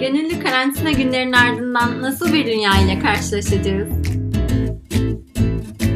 Gönüllü karantina günlerinin ardından nasıl bir dünya ile karşılaşacağız?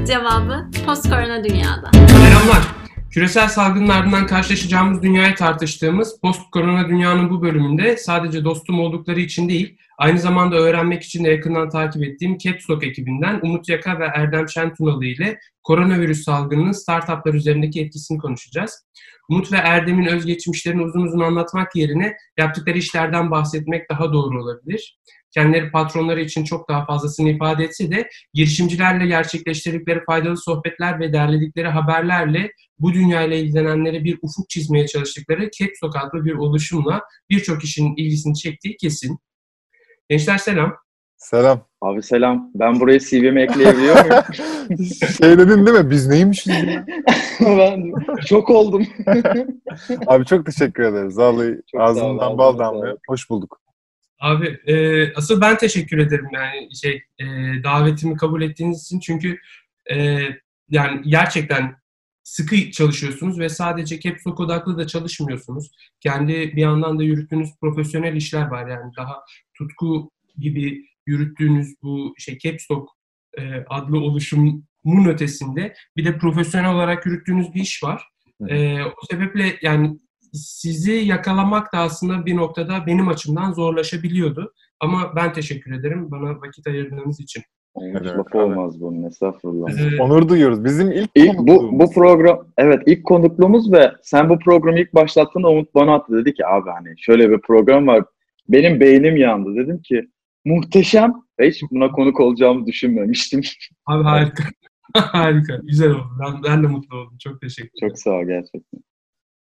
Cevabı post-korona dünyada. Selamlar. Küresel salgının ardından karşılaşacağımız dünyayı tartıştığımız post-korona dünyanın bu bölümünde sadece dostum oldukları için değil, aynı zamanda öğrenmek için de yakından takip ettiğim Capstock ekibinden Umut Yaka ve Erdem Şentunalı ile koronavirüs salgınının startuplar üzerindeki etkisini konuşacağız. Umut ve Erdem'in özgeçmişlerini uzun uzun anlatmak yerine yaptıkları işlerden bahsetmek daha doğru olabilir. Kendileri patronları için çok daha fazlasını ifade etse de girişimcilerle gerçekleştirdikleri faydalı sohbetler ve derledikleri haberlerle bu dünyayla ilgilenenlere bir ufuk çizmeye çalıştıkları Capstock adlı bir oluşumla birçok kişinin ilgisini çektiği kesin. Gençler selam. Selam. Abi selam. Ben buraya CV'mi ekleyebiliyor muyum? şey dedin değil mi? Biz neymişiz ben şok oldum. Abi çok teşekkür ederiz. Vallahi Çok ol ağzından abi, bal ol. damlıyor. Hoş bulduk. Abi e, asıl ben teşekkür ederim yani şey e, davetimi kabul ettiğiniz için çünkü e, yani gerçekten sıkı çalışıyorsunuz ve sadece Capstock odaklı da çalışmıyorsunuz. Kendi bir yandan da yürüttüğünüz profesyonel işler var yani daha tutku gibi yürüttüğünüz bu şey Capstock e, adlı oluşumun ötesinde bir de profesyonel olarak yürüttüğünüz bir iş var. E, o sebeple yani sizi yakalamak da aslında bir noktada benim açımdan zorlaşabiliyordu. Ama ben teşekkür ederim bana vakit ayırdığınız için. Hiç Evet, lafı abi. olmaz bunun. Estağfurullah. Ee, Onur duyuyoruz. Bizim ilk, İlk, bu, bu program, evet ilk konukluğumuz ve sen bu programı ilk başlattığında Umut bana attı. Dedi ki abi hani şöyle bir program var. Benim beynim yandı. Dedim ki muhteşem. Ve hiç buna konuk olacağımı düşünmemiştim. Abi harika. harika. Güzel oldu. Ben, ben de mutlu oldum. Çok teşekkür ederim. Çok sağ ol gerçekten.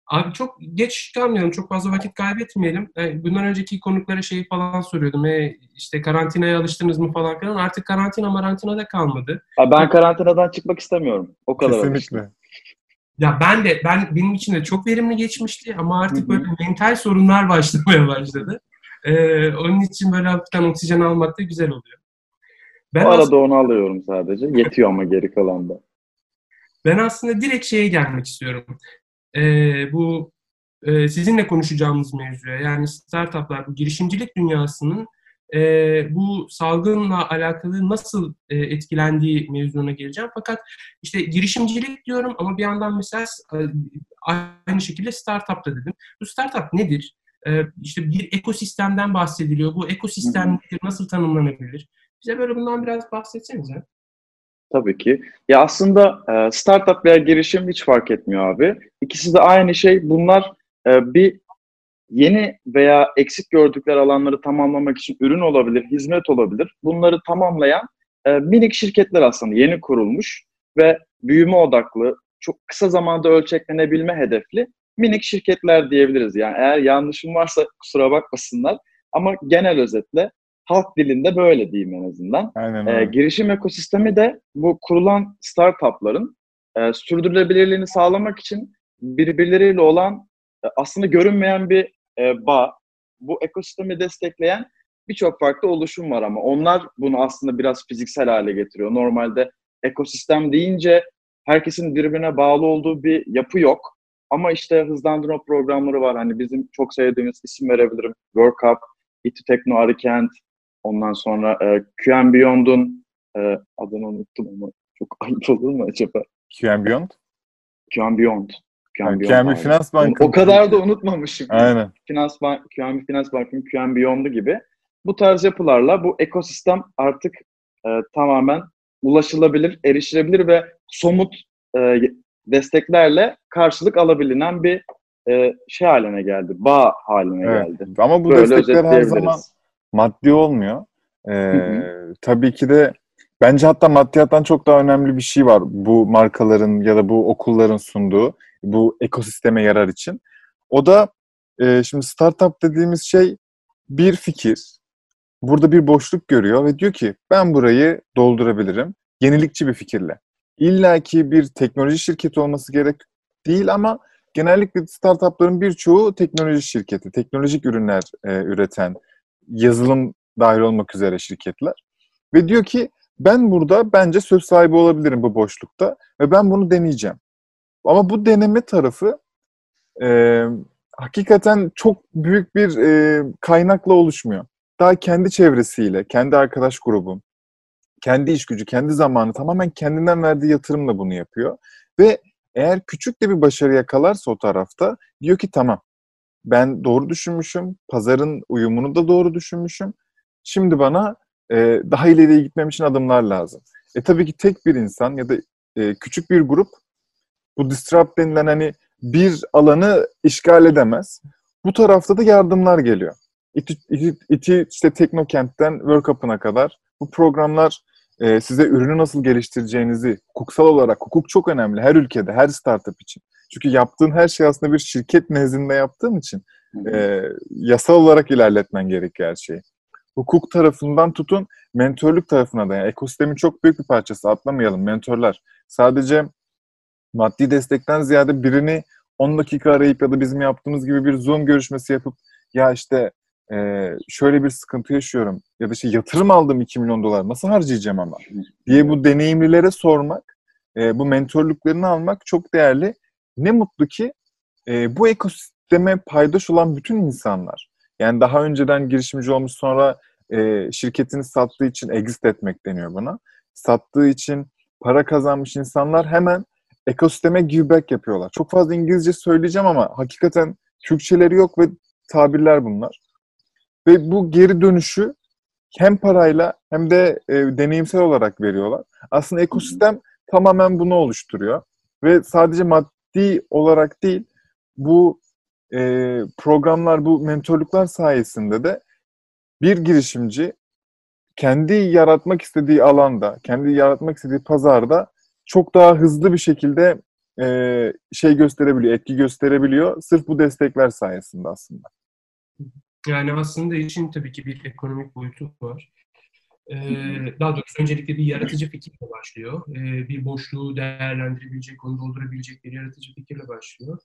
Abi çok geç kalmayalım. Çok fazla vakit kaybetmeyelim. E, bundan önceki konuklara şeyi falan soruyordum. E, işte karantinaya alıştınız mı falan filan. Artık karantina marantina da kalmadı. Ha, ben karantinadan çıkmak istemiyorum. O kadar alıştım. Kesinlikle. Ya ben de ben benim için de çok verimli geçmişti ama artık Hı hı. böyle mental sorunlar başlamaya başladı. E, onun için böyle hafiften oksijen almak da güzel oluyor. Ben O arada onu alıyorum sadece. Yetiyor ama geri kalan da. Ben aslında direkt şeye gelmek istiyorum. Ee, bu e, sizinle konuşacağımız mevzuya yani startuplar, bu girişimcilik dünyasının e, bu salgınla alakalı nasıl e, etkilendiği mevzuna geleceğim. Fakat işte girişimcilik diyorum ama bir yandan mesela e, aynı şekilde startup da dedim. Bu startup nedir? E, işte bir ekosistemden bahsediliyor. Bu ekosistem nedir? Nasıl tanımlanabilir? Bize böyle bundan biraz bahsetsenize. Tabii ki. Ya aslında e, startup veya girişim hiç fark etmiyor abi. İkisi de aynı şey. Bunlar e, bir yeni veya eksik gördükleri alanları tamamlamak için ürün olabilir, hizmet olabilir. Bunları tamamlayan e, minik şirketler aslında yeni kurulmuş ve büyüme odaklı, çok kısa zamanda ölçeklenebilme hedefli minik şirketler diyebiliriz. Yani eğer yanlışım varsa kusura bakmasınlar ama genel özetle halk dilinde böyle diyeyim en azından. Aynen öyle. girişim ekosistemi de bu kurulan startupların e, sürdürülebilirliğini sağlamak için birbirleriyle olan e, aslında görünmeyen bir e, bağ. Bu ekosistemi destekleyen birçok farklı oluşum var ama onlar bunu aslında biraz fiziksel hale getiriyor. Normalde ekosistem deyince herkesin birbirine bağlı olduğu bir yapı yok. Ama işte hızlandırma programları var. Hani bizim çok sevdiğimiz isim verebilirim. Work Up, İTÜ Tekno Arikent, ondan sonra e, QM Beyond'un e, adını unuttum ama çok ayıp olur mu acaba? QM Beyond. QM Beyond. QM. Finans Bank'ın. O kadar da unutmamışım. Aynen. Finans Bank, QM Finans Bank'ın QM Beyond'u gibi. Bu tarz yapılarla bu ekosistem artık e, tamamen ulaşılabilir, erişilebilir ve somut e, desteklerle karşılık alabilinen bir e, şey haline geldi. Bağ haline Evet. geldi. Ama bu Böyle destekler her zaman maddi olmuyor. Hı. tabii ki de bence hatta maddiyattan çok daha önemli bir şey var bu markaların ya da bu okulların sunduğu bu ekosisteme yarar için. O da e, şimdi startup dediğimiz şey bir fikir. Burada bir boşluk görüyor ve diyor ki ben burayı doldurabilirim. Yenilikçi bir fikirle. İlla ki bir teknoloji şirketi olması gerek değil ama genellikle startupların birçoğu teknoloji şirketi, teknolojik ürünler e, üreten, yazılım dahil olmak üzere şirketler. Ve diyor ki ben burada bence söz sahibi olabilirim bu boşlukta ve ben bunu deneyeceğim. Ama bu deneme tarafı e, hakikaten çok büyük bir e, kaynakla oluşmuyor. Daha kendi çevresiyle, kendi arkadaş grubu, kendi iş gücü, kendi zamanı tamamen kendinden verdiği yatırımla bunu yapıyor. Ve eğer küçük de bir başarı yakalarsa o tarafta diyor ki tamam ben doğru düşünmüşüm, pazarın uyumunu da doğru düşünmüşüm. Şimdi bana e, daha ileriye gitmem için adımlar lazım. E tabii ki tek bir insan ya da e, küçük bir grup bu disrupt denilen hani bir alanı işgal edemez. Bu tarafta da yardımlar geliyor. İti, iti, iti işte Teknokent'ten Work Up'ına kadar bu programlar e, size ürünü nasıl geliştireceğinizi hukuksal olarak, hukuk çok önemli her ülkede, her startup için. Çünkü yaptığın her şey aslında bir şirket nezdinde yaptığın için e, yasal olarak ilerletmen gerekiyor her şeyi. Hukuk tarafından tutun mentörlük tarafına da. Yani ekosistemin çok büyük bir parçası atlamayalım mentörler. Sadece maddi destekten ziyade birini 10 dakika arayıp ya da bizim yaptığımız gibi bir Zoom görüşmesi yapıp ya işte e, şöyle bir sıkıntı yaşıyorum ya da işte yatırım aldım 2 milyon dolar nasıl harcayacağım ama diye bu deneyimlilere sormak, e, bu mentorluklarını almak çok değerli. Ne mutlu ki e, bu ekosisteme paydaş olan bütün insanlar yani daha önceden girişimci olmuş sonra e, şirketini sattığı için exit etmek deniyor buna. Sattığı için para kazanmış insanlar hemen ekosisteme give back yapıyorlar. Çok fazla İngilizce söyleyeceğim ama hakikaten Türkçeleri yok ve tabirler bunlar. Ve bu geri dönüşü hem parayla hem de e, deneyimsel olarak veriyorlar. Aslında ekosistem tamamen bunu oluşturuyor. Ve sadece maddi olarak değil, bu e, programlar, bu mentorluklar sayesinde de bir girişimci kendi yaratmak istediği alanda, kendi yaratmak istediği pazarda çok daha hızlı bir şekilde e, şey gösterebiliyor, etki gösterebiliyor. Sırf bu destekler sayesinde aslında. Yani aslında için tabii ki bir ekonomik boyutu var. Ee, daha doğrusu öncelikle bir yaratıcı fikirle başlıyor. Ee, bir boşluğu değerlendirebilecek, onu doldurabilecek bir yaratıcı fikirle başlıyor.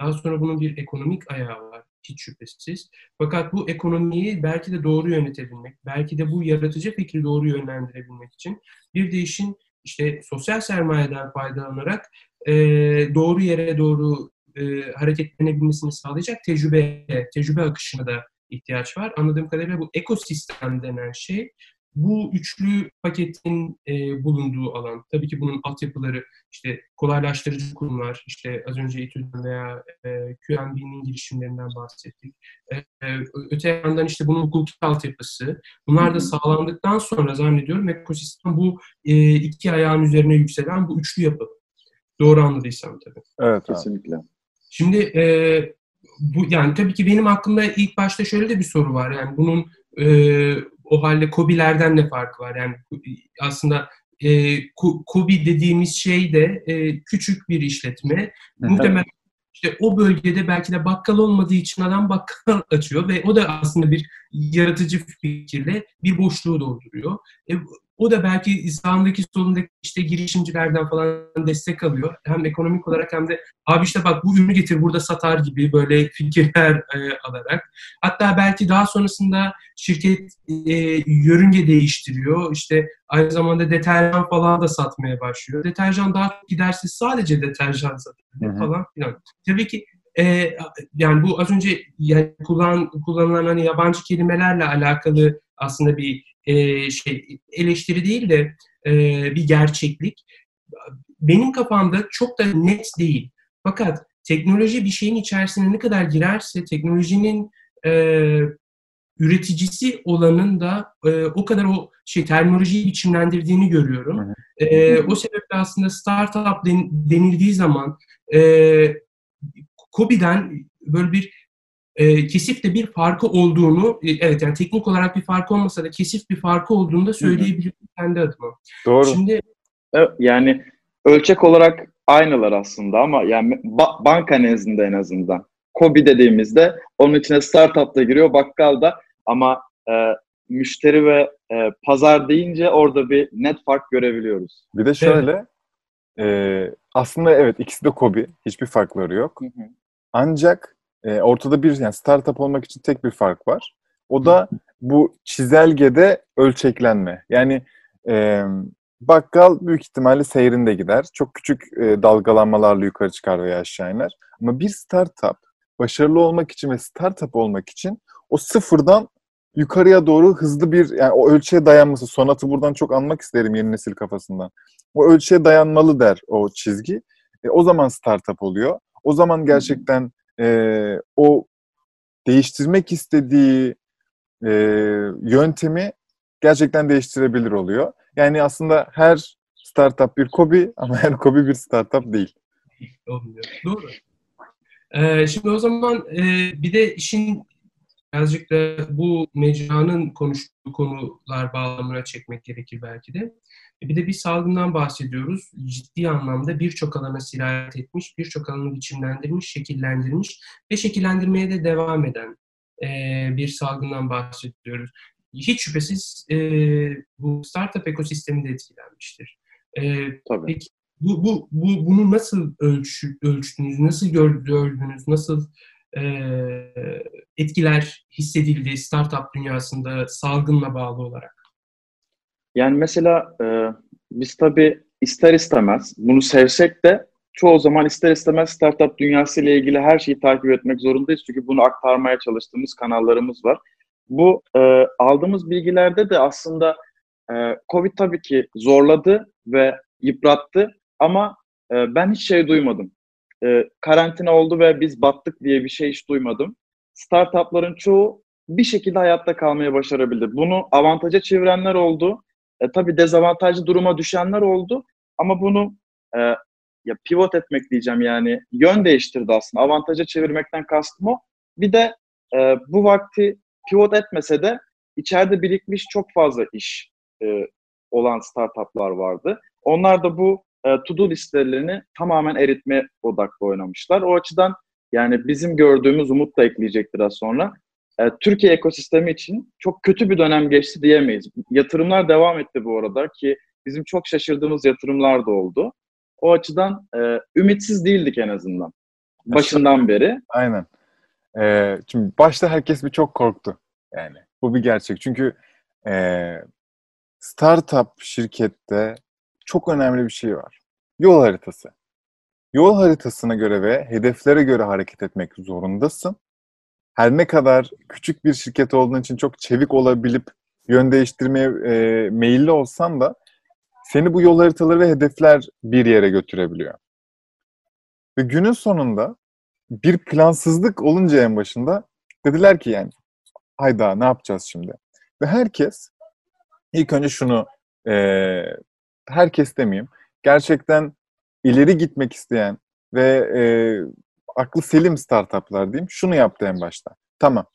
Daha sonra bunun bir ekonomik ayağı var hiç şüphesiz. Fakat bu ekonomiyi belki de doğru yönetebilmek, belki de bu yaratıcı fikri doğru yönlendirebilmek için bir de işin işte sosyal sermayeden faydalanarak e, doğru yere doğru e, hareketlenebilmesini sağlayacak tecrübe, tecrübe akışına da ihtiyaç var. Anladığım kadarıyla bu ekosistem denen şey bu üçlü paketin e, bulunduğu alan. Tabii ki bunun altyapıları işte kolaylaştırıcı kurumlar, işte az önce İTÜ'den veya e, QNB'nin girişimlerinden bahsettik. E, e, öte yandan işte bunun hukuki altyapısı. Bunlar da sağlandıktan sonra zannediyorum ekosistem bu e, iki ayağın üzerine yükselen bu üçlü yapı. Doğru anladıysam tabii. Evet. Kesinlikle. Şimdi e, bu yani tabii ki benim aklımda ilk başta şöyle de bir soru var. Yani bunun e, o halde Kobilerden ne farkı var? Yani aslında e, Kobi dediğimiz şey de e, küçük bir işletme. Muhtemelen işte o bölgede belki de bakkal olmadığı için adam bakkal açıyor ve o da aslında bir yaratıcı fikirle bir boşluğu dolduruyor. E, o da belki sağındaki solundaki işte girişimcilerden falan destek alıyor. Hem ekonomik olarak hem de abi işte bak bu ürünü getir burada satar gibi böyle fikirler e, alarak. Hatta belki daha sonrasında şirket e, yörünge değiştiriyor. İşte aynı zamanda deterjan falan da satmaya başlıyor. Deterjan daha giderse sadece deterjan satıyor falan filan. Tabii ki e, yani bu az önce yani kullan, kullanılan hani yabancı kelimelerle alakalı aslında bir e, şey eleştiri değil de e, bir gerçeklik. Benim kafamda çok da net değil. Fakat teknoloji bir şeyin içerisine ne kadar girerse teknolojinin e, üreticisi olanın da e, o kadar o şey terminolojiyi biçimlendirdiğini görüyorum. E, o sebeple aslında startup den, denildiği zaman e, Kobi'den böyle bir e, kesifte bir farkı olduğunu, e, evet yani teknik olarak bir farkı olmasa da kesif bir farkı olduğunu da söyleyebilirim kendi adıma. Doğru. Şimdi yani ölçek olarak aynılar aslında ama yani ba- banka nezdinde en azından. Kobi dediğimizde onun içine startup da giriyor, bakkal da ama e, müşteri ve e, pazar deyince orada bir net fark görebiliyoruz. Bir de şöyle, evet. e, aslında evet ikisi de Kobi, hiçbir farkları yok. Hı hı. Ancak e, ortada bir yani startup olmak için tek bir fark var. O da bu çizelgede ölçeklenme. Yani e, bakkal büyük ihtimalle seyrinde gider. Çok küçük e, dalgalanmalarla yukarı çıkar veya aşağı iner. Ama bir startup başarılı olmak için ve startup olmak için o sıfırdan yukarıya doğru hızlı bir yani o ölçüye dayanması. Sonat'ı buradan çok anmak isterim yeni nesil kafasından. O ölçüye dayanmalı der o çizgi. E, o zaman startup oluyor. O zaman gerçekten e, o değiştirmek istediği e, yöntemi gerçekten değiştirebilir oluyor. Yani aslında her startup bir kobi ama her kobi bir startup değil. Doğru. Ee, şimdi o zaman e, bir de işin birazcık da bu mecranın konuştuğu konular bağlamına çekmek gerekir belki de. E, bir de bir salgından bahsediyoruz. Ciddi anlamda birçok alana sirayet etmiş, birçok alanı biçimlendirmiş, şekillendirmiş ve şekillendirmeye de devam eden e, bir salgından bahsediyoruz. Hiç şüphesiz e, bu startup ekosistemi de etkilenmiştir. Tabii. Peki bu, bu, bu bunu nasıl ölçü, ölçtünüz, nasıl gördünüz, nasıl etkiler hissedildi startup dünyasında salgınla bağlı olarak? Yani mesela e, biz tabii ister istemez bunu sevsek de çoğu zaman ister istemez startup dünyası ile ilgili her şeyi takip etmek zorundayız. Çünkü bunu aktarmaya çalıştığımız kanallarımız var. Bu e, aldığımız bilgilerde de aslında e, Covid tabii ki zorladı ve yıprattı ama e, ben hiç şey duymadım. E, karantina oldu ve biz battık diye bir şey hiç duymadım. Startupların çoğu bir şekilde hayatta kalmaya başarabildi. Bunu avantaja çevirenler oldu. E, tabii dezavantajlı duruma düşenler oldu. Ama bunu e, ya pivot etmek diyeceğim yani yön değiştirdi aslında. Avantaja çevirmekten kastım o. Bir de e, bu vakti pivot etmese de içeride birikmiş çok fazla iş e, olan startuplar vardı. Onlar da bu e, to-do listelerini tamamen eritme odaklı oynamışlar. O açıdan yani bizim gördüğümüz Umut da ekleyecektir az sonra. E, Türkiye ekosistemi için çok kötü bir dönem geçti diyemeyiz. Yatırımlar devam etti bu arada ki bizim çok şaşırdığımız yatırımlar da oldu. O açıdan e, ümitsiz değildik en azından. Başından beri. Aynen. Ee, şimdi başta herkes bir çok korktu. Yani bu bir gerçek. Çünkü e, startup şirkette çok önemli bir şey var. Yol haritası. Yol haritasına göre ve hedeflere göre hareket etmek zorundasın. Her ne kadar küçük bir şirket olduğun için çok çevik olabilip yön değiştirmeye e, meyilli olsan da seni bu yol haritaları ve hedefler bir yere götürebiliyor. Ve günün sonunda bir plansızlık olunca en başında dediler ki yani hayda ne yapacağız şimdi? Ve herkes ilk önce şunu e, herkes demeyeyim gerçekten ileri gitmek isteyen ve e, aklı selim startuplar diyeyim şunu yaptı en başta. Tamam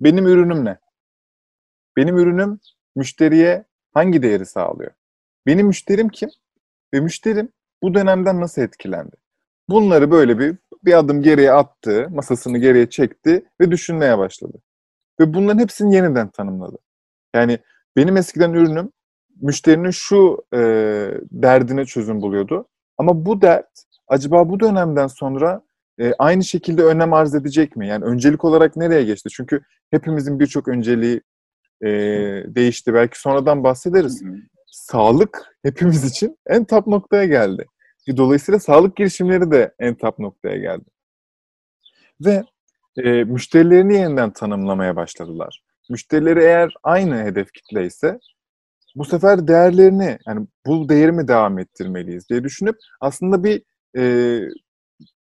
benim ürünüm ne? Benim ürünüm müşteriye hangi değeri sağlıyor? Benim müşterim kim? Ve müşterim bu dönemden nasıl etkilendi? Bunları böyle bir bir adım geriye attı, masasını geriye çekti ve düşünmeye başladı. Ve bunların hepsini yeniden tanımladı. Yani benim eskiden ürünüm müşterinin şu e, derdine çözüm buluyordu. Ama bu dert acaba bu dönemden sonra e, aynı şekilde önem arz edecek mi? Yani öncelik olarak nereye geçti? Çünkü hepimizin birçok önceliği e, değişti. Belki sonradan bahsederiz. Hı hı. Sağlık hepimiz için en top noktaya geldi. Dolayısıyla sağlık girişimleri de en top noktaya geldi. Ve e, müşterilerini yeniden tanımlamaya başladılar. Müşterileri eğer aynı hedef kitle ise bu sefer değerlerini yani bu değeri mi devam ettirmeliyiz diye düşünüp aslında bir e,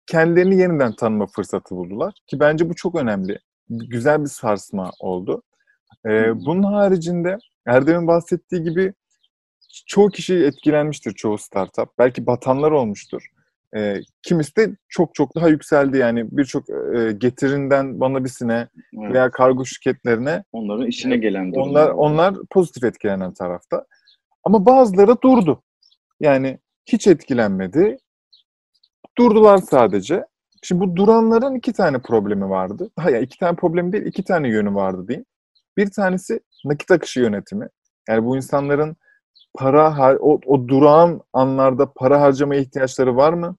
kendilerini yeniden tanıma fırsatı buldular. Ki bence bu çok önemli. Güzel bir sarsma oldu. E, bunun haricinde Erdem'in bahsettiği gibi çoğu kişi etkilenmiştir çoğu startup. Belki batanlar olmuştur. E, kimisi de çok çok daha yükseldi yani birçok e, getirinden Banabis'ine evet. veya kargo şirketlerine. Onların işine gelen durumlar. Onlar, onlar pozitif etkilenen tarafta. Ama bazıları durdu. Yani hiç etkilenmedi. Durdular sadece. Şimdi bu duranların iki tane problemi vardı. Hayır iki tane problemi değil, iki tane yönü vardı diyeyim. Bir tanesi nakit akışı yönetimi. Yani bu insanların para o, o durağan anlarda para harcamaya ihtiyaçları var mı?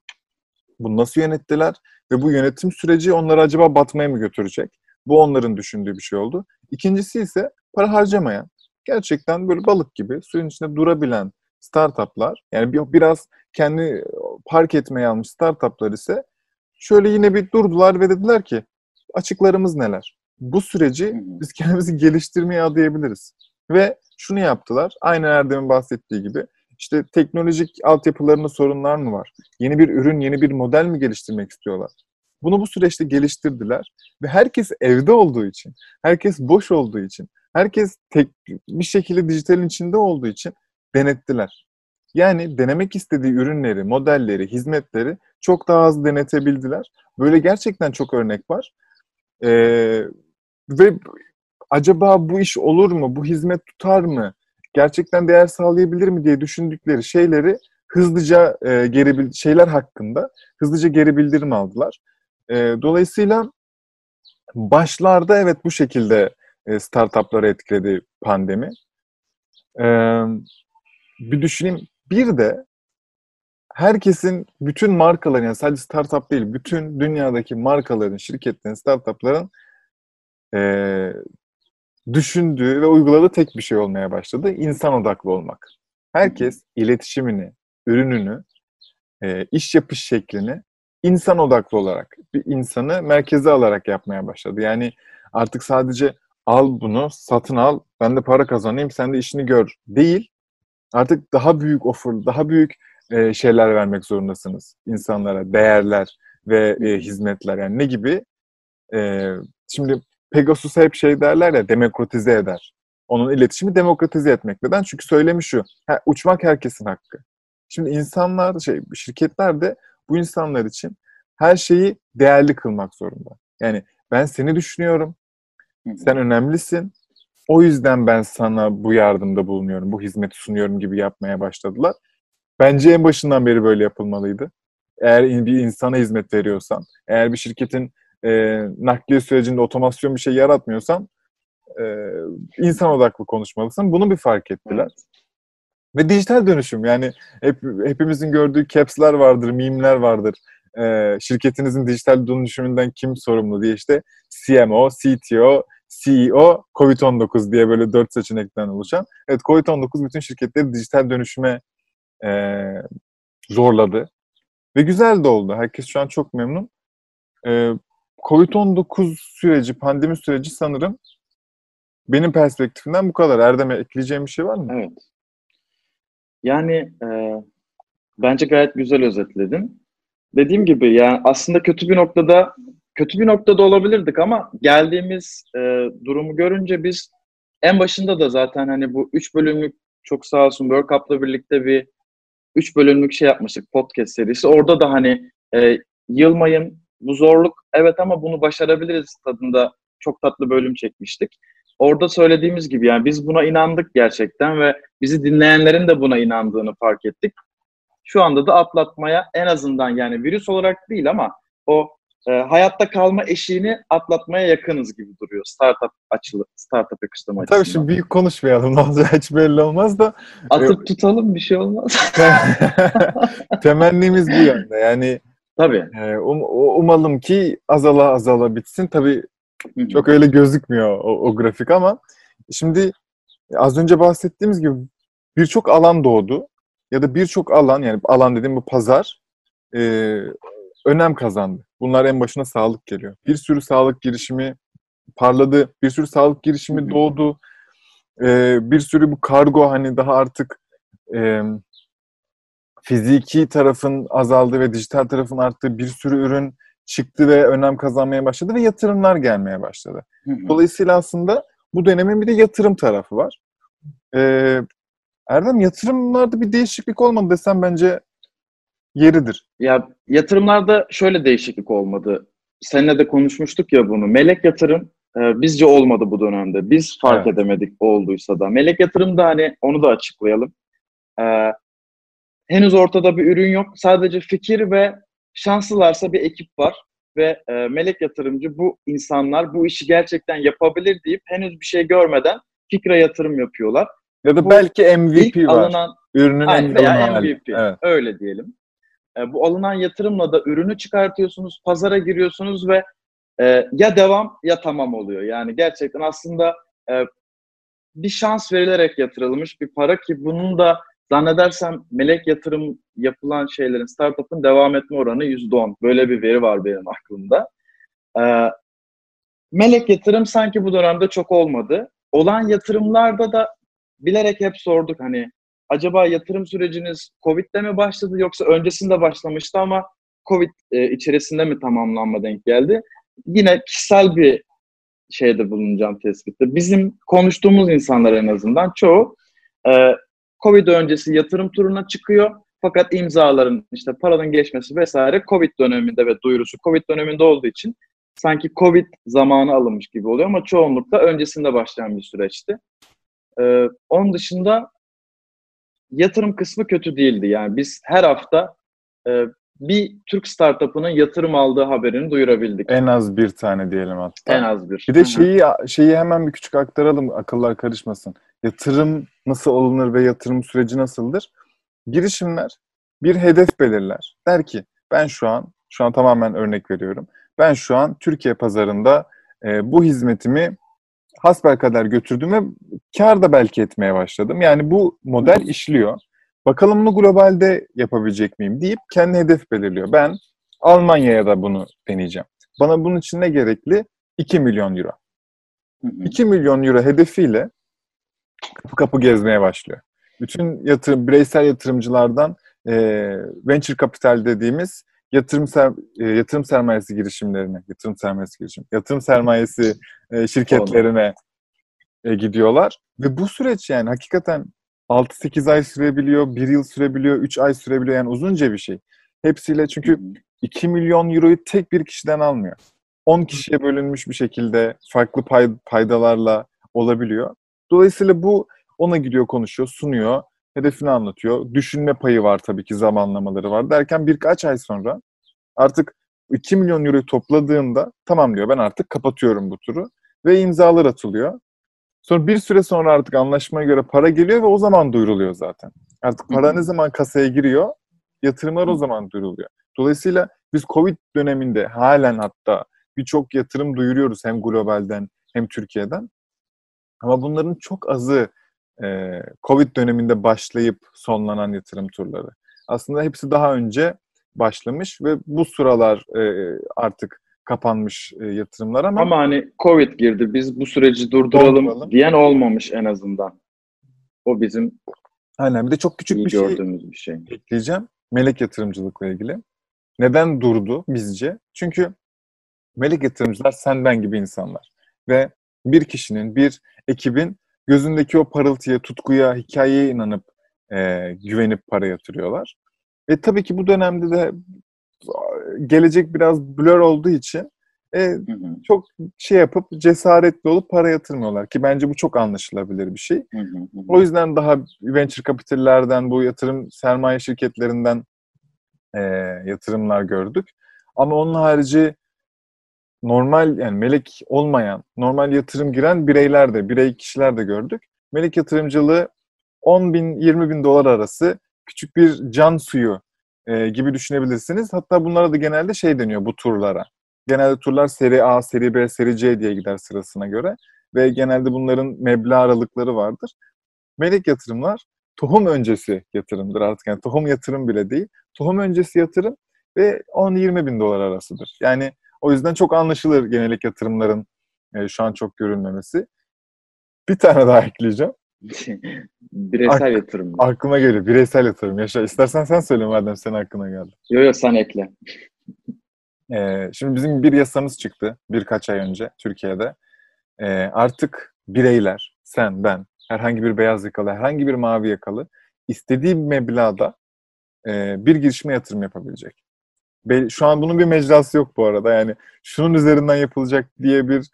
Bunu nasıl yönettiler? Ve bu yönetim süreci onları acaba batmaya mı götürecek? Bu onların düşündüğü bir şey oldu. İkincisi ise para harcamayan, gerçekten böyle balık gibi suyun içinde durabilen startuplar, yani biraz kendi park etmeye almış startuplar ise şöyle yine bir durdular ve dediler ki açıklarımız neler? Bu süreci biz kendimizi geliştirmeye adayabiliriz. Ve şunu yaptılar. Aynı Erdem'in bahsettiği gibi. işte teknolojik altyapılarında sorunlar mı var? Yeni bir ürün, yeni bir model mi geliştirmek istiyorlar? Bunu bu süreçte geliştirdiler. Ve herkes evde olduğu için, herkes boş olduğu için, herkes tek bir şekilde dijitalin içinde olduğu için denettiler. Yani denemek istediği ürünleri, modelleri, hizmetleri çok daha az denetebildiler. Böyle gerçekten çok örnek var. Ee, ve acaba bu iş olur mu, bu hizmet tutar mı, gerçekten değer sağlayabilir mi diye düşündükleri şeyleri hızlıca e, geri şeyler hakkında hızlıca geri bildirim aldılar. E, dolayısıyla başlarda evet bu şekilde e, startupları etkiledi pandemi. E, bir düşüneyim. Bir de herkesin, bütün markaların yani sadece startup değil, bütün dünyadaki markaların, şirketlerin, startupların e, düşündüğü ve uyguladığı tek bir şey olmaya başladı. İnsan odaklı olmak. Herkes iletişimini, ürününü, e, iş yapış şeklini insan odaklı olarak, bir insanı merkeze alarak yapmaya başladı. Yani artık sadece al bunu, satın al, ben de para kazanayım, sen de işini gör değil. Artık daha büyük offer, daha büyük e, şeyler vermek zorundasınız insanlara, değerler ve e, hizmetler. Yani ne gibi? Şimdi Pegasus hep şey derler ya, demokratize eder. Onun iletişimi demokratize etmek. Neden? Çünkü söylemi şu, ha, uçmak herkesin hakkı. Şimdi insanlar, şey, şirketler de bu insanlar için her şeyi değerli kılmak zorunda. Yani ben seni düşünüyorum, sen önemlisin. O yüzden ben sana bu yardımda bulunuyorum, bu hizmeti sunuyorum gibi yapmaya başladılar. Bence en başından beri böyle yapılmalıydı. Eğer bir insana hizmet veriyorsan, eğer bir şirketin e, nakliye sürecinde otomasyon bir şey yaratmıyorsan e, insan odaklı konuşmalısın. Bunu bir fark ettiler. Ve dijital dönüşüm yani hep, hepimizin gördüğü caps'ler vardır, mimler vardır. E, şirketinizin dijital dönüşümünden kim sorumlu diye işte CMO, CTO, CEO, COVID-19 diye böyle dört seçenekten oluşan. Evet COVID-19 bütün şirketleri dijital dönüşüme e, zorladı. Ve güzel de oldu. Herkes şu an çok memnun. E, Covid-19 süreci, pandemi süreci sanırım benim perspektifimden bu kadar. Erdem'e ekleyeceğim bir şey var mı? Evet. Yani e, bence gayet güzel özetledin. Dediğim gibi yani aslında kötü bir noktada kötü bir noktada olabilirdik ama geldiğimiz e, durumu görünce biz en başında da zaten hani bu üç bölümlük çok sağ olsun World Cup'la birlikte bir üç bölümlük şey yapmıştık podcast serisi. Orada da hani e, yılmayın bu zorluk evet ama bunu başarabiliriz tadında çok tatlı bölüm çekmiştik. Orada söylediğimiz gibi yani biz buna inandık gerçekten ve bizi dinleyenlerin de buna inandığını fark ettik. Şu anda da atlatmaya en azından yani virüs olarak değil ama o e, hayatta kalma eşiğini atlatmaya yakınız gibi duruyor startup açılı startup yakıştırma Tabii açısından. şimdi büyük konuşmayalım. Ne olacağı hiç belli olmaz da Atıp tutalım bir şey olmaz. temennimiz bu yönde. Yani Tabii. e, um- umalım ki azala azala bitsin. Tabii. Çok öyle gözükmüyor o, o grafik ama şimdi az önce bahsettiğimiz gibi birçok alan doğdu ya da birçok alan yani alan dediğim bu pazar e, önem kazandı. Bunlar en başına sağlık geliyor. Bir sürü sağlık girişimi parladı, bir sürü sağlık girişimi doğdu. E, bir sürü bu kargo hani daha artık e, fiziki tarafın azaldı ve dijital tarafın arttığı bir sürü ürün çıktı ve önem kazanmaya başladı ve yatırımlar gelmeye başladı. Dolayısıyla aslında bu dönemin bir de yatırım tarafı var. Ee, Erdem yatırımlarda bir değişiklik olmadı desem bence yeridir. Ya yatırımlarda şöyle değişiklik olmadı. Seninle de konuşmuştuk ya bunu. Melek yatırım e, bizce olmadı bu dönemde. Biz fark Evet. edemedik olduysa da. Melek yatırım da hani onu da açıklayalım. E, henüz ortada bir ürün yok. Sadece fikir ve şanslılarsa bir ekip var. Ve e, melek yatırımcı bu insanlar bu işi gerçekten yapabilir deyip henüz bir şey görmeden fikre yatırım yapıyorlar. Ya da Bu belki MVP var. alınan Ürünün Aynen, en veya. MVP. Evet. Öyle diyelim. E, bu alınan yatırımla da ürünü çıkartıyorsunuz, pazara giriyorsunuz ve e, ya devam ya tamam oluyor. Yani gerçekten aslında e, bir şans verilerek yatırılmış bir para ki bunun da zannedersem melek yatırım yapılan şeylerin, startup'ın devam etme oranı %10. Böyle bir veri var benim aklımda. E, melek yatırım sanki bu dönemde çok olmadı. Olan yatırımlarda da bilerek hep sorduk hani acaba yatırım süreciniz Covid'de mi başladı yoksa öncesinde başlamıştı ama Covid e, içerisinde mi tamamlanma denk geldi? Yine kişisel bir şeyde bulunacağım tespitte. Bizim konuştuğumuz insanlar en azından çoğu e, Covid öncesi yatırım turuna çıkıyor. Fakat imzaların işte paranın geçmesi vesaire Covid döneminde ve duyurusu Covid döneminde olduğu için sanki Covid zamanı alınmış gibi oluyor ama çoğunlukla öncesinde başlayan bir süreçti. Ee, onun dışında yatırım kısmı kötü değildi. Yani biz her hafta e, bir Türk startup'ının yatırım aldığı haberini duyurabildik. En az bir tane diyelim hatta. En az bir. Bir de şeyi şeyi hemen bir küçük aktaralım akıllar karışmasın. Yatırım nasıl olunur ve yatırım süreci nasıldır? Girişimler bir hedef belirler. Der ki ben şu an şu an tamamen örnek veriyorum. Ben şu an Türkiye pazarında e, bu hizmetimi hasbel kadar götürdüm ve kar da belki etmeye başladım. Yani bu model işliyor. Bakalım bunu globalde yapabilecek miyim deyip kendi hedef belirliyor. Ben Almanya'ya da bunu deneyeceğim. Bana bunun için ne gerekli? 2 milyon euro. 2 milyon euro hedefiyle kapı kapı gezmeye başlıyor. Bütün yatırım, bireysel yatırımcılardan e, venture capital dediğimiz yatırım ser, e, yatırım sermayesi girişimlerine, yatırım sermayesi girişim, yatırım sermayesi e, şirketlerine e, gidiyorlar ve bu süreç yani hakikaten 6-8 ay sürebiliyor, 1 yıl sürebiliyor, 3 ay sürebiliyor yani uzunca bir şey. Hepsiyle çünkü 2 milyon euroyu tek bir kişiden almıyor. 10 kişiye bölünmüş bir şekilde farklı pay, paydalarla olabiliyor. Dolayısıyla bu ona gidiyor konuşuyor, sunuyor, hedefini anlatıyor. Düşünme payı var tabii ki zamanlamaları var derken birkaç ay sonra artık 2 milyon euroyu topladığında tamam diyor ben artık kapatıyorum bu turu ve imzalar atılıyor. Sonra bir süre sonra artık anlaşmaya göre para geliyor ve o zaman duyuruluyor zaten. Artık para ne zaman kasaya giriyor, yatırımlar o zaman duyuruluyor. Dolayısıyla biz Covid döneminde halen hatta birçok yatırım duyuruyoruz hem globalden hem Türkiye'den. Ama bunların çok azı e, Covid döneminde başlayıp sonlanan yatırım turları. Aslında hepsi daha önce başlamış ve bu sıralar e, artık kapanmış e, yatırımlar ama... Ama hani Covid girdi, biz bu süreci durduralım, durduralım. diyen olmamış en azından. O bizim Aynen. Bir de çok küçük bir şey, gördüğümüz bir şey ekleyeceğim. Melek yatırımcılıkla ilgili. Neden durdu bizce? Çünkü melek yatırımcılar sen ben gibi insanlar. Ve bir kişinin, bir ekibin gözündeki o parıltıya, tutkuya, hikayeye inanıp e, güvenip para yatırıyorlar. Ve tabii ki bu dönemde de gelecek biraz blur olduğu için e, hı hı. çok şey yapıp cesaretli olup para yatırmıyorlar ki bence bu çok anlaşılabilir bir şey. Hı hı hı. O yüzden daha venture capital'lerden bu yatırım sermaye şirketlerinden e, yatırımlar gördük. Ama onun harici normal yani melek olmayan, normal yatırım giren bireyler de, birey kişiler de gördük. Melek yatırımcılığı 10 bin, 20 bin dolar arası küçük bir can suyu e, gibi düşünebilirsiniz. Hatta bunlara da genelde şey deniyor bu turlara. Genelde turlar seri A, seri B, seri C diye gider sırasına göre. Ve genelde bunların meblağ aralıkları vardır. Melek yatırımlar tohum öncesi yatırımdır artık. Yani tohum yatırım bile değil. Tohum öncesi yatırım ve 10-20 bin dolar arasıdır. Yani o yüzden çok anlaşılır genelik yatırımların e, şu an çok görülmemesi. Bir tane daha ekleyeceğim. bireysel Ak- yatırım. Aklıma geliyor. Bireysel yatırım. Yaşa. İstersen sen söyle madem senin aklına geldi. Yok yok sen ekle. Ee, şimdi bizim bir yasamız çıktı birkaç ay önce Türkiye'de. Ee, artık bireyler, sen, ben, herhangi bir beyaz yakalı, herhangi bir mavi yakalı istediği meblağda e, bir girişime yatırım yapabilecek şu an bunun bir mecrası yok bu arada. Yani şunun üzerinden yapılacak diye bir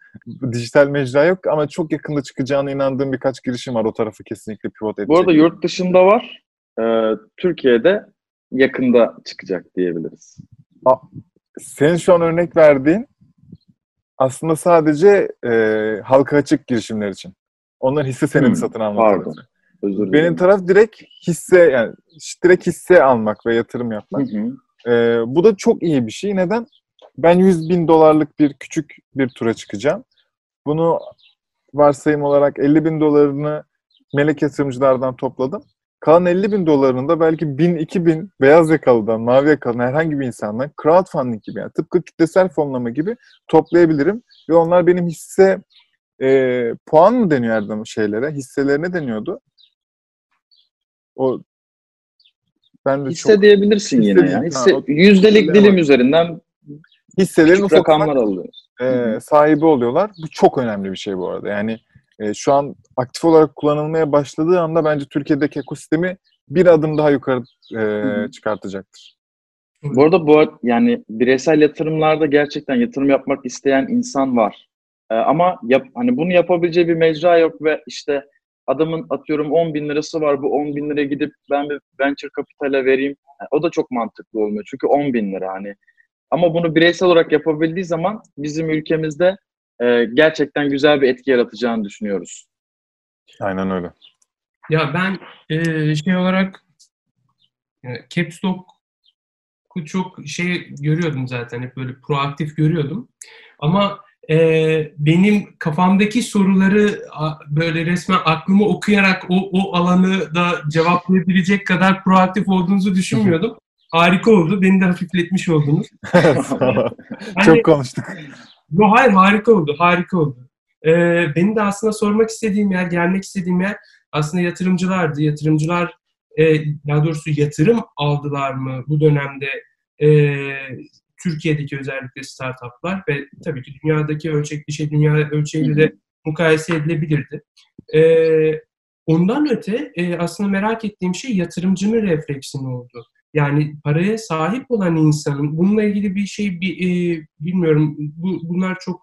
dijital mecra yok ama çok yakında çıkacağına inandığım birkaç girişim var. O tarafı kesinlikle pivot edecek. Bu arada yurt dışında var. Ee, Türkiye'de yakında çıkacak diyebiliriz. A, senin şu an örnek verdiğin aslında sadece e, halka açık girişimler için. Onların hisse senedi hmm, satın almak. Pardon. Özür Benim taraf direkt hisse yani direkt hisse almak ve yatırım yapmak. Hı hı. E, bu da çok iyi bir şey. Neden? Ben 100 bin dolarlık bir küçük bir tura çıkacağım. Bunu varsayım olarak 50 bin dolarını melek yatırımcılardan topladım. Kalan 50 bin dolarını da belki 1000, 2000 beyaz yakalıdan, mavi yakalıdan herhangi bir insandan crowdfunding gibi yani tıpkı kitlesel fonlama gibi toplayabilirim. Ve onlar benim hisse e, puan mı deniyor Erdem şeylere? Hisselerine deniyordu. O ben de Hisse çok diyebilirsin Hisse yine ya. Hisse, Ha, o- yüzdelik dilim bak. üzerinden hisselerin ufak rakamlar alıyoruz. e, sahibi oluyorlar. Bu çok önemli bir şey bu arada. Yani e, şu an aktif olarak kullanılmaya başladığı anda bence Türkiye'deki ekosistemi bir adım daha yukarı e, çıkartacaktır. Bu arada bu yani bireysel yatırımlarda gerçekten yatırım yapmak isteyen insan var. Ee, ama yap, hani bunu yapabileceği bir mecra yok ve işte adamın atıyorum 10 bin lirası var bu 10 bin liraya gidip ben bir venture kapitale vereyim. Yani o da çok mantıklı olmuyor çünkü 10 bin lira hani. Ama bunu bireysel olarak yapabildiği zaman bizim ülkemizde e, gerçekten güzel bir etki yaratacağını düşünüyoruz. Aynen öyle. Ya ben e, şey olarak e, Caps Lock'u çok şey görüyordum zaten hep böyle proaktif görüyordum. Ama e, benim kafamdaki soruları böyle resmen aklımı okuyarak o, o alanı da cevaplayabilecek kadar proaktif olduğunuzu düşünmüyordum. Harika oldu. Beni de hafifletmiş oldunuz. Hani- Çok konuştuk. Yo hayır harika oldu, harika oldu. Ee, benim de aslında sormak istediğim yer, gelmek istediğim yer aslında yatırımcılardı. Yatırımcılar e, daha doğrusu yatırım aldılar mı bu dönemde e, Türkiye'deki özellikle startuplar ve tabii ki dünyadaki ölçekli şey dünya ölçeğiyle de mukayese edilebilirdi. E, ondan öte e, aslında merak ettiğim şey yatırımcının refleksi ne oldu? Yani paraya sahip olan insanın bununla ilgili bir şey bir, e, bilmiyorum. Bu, bunlar çok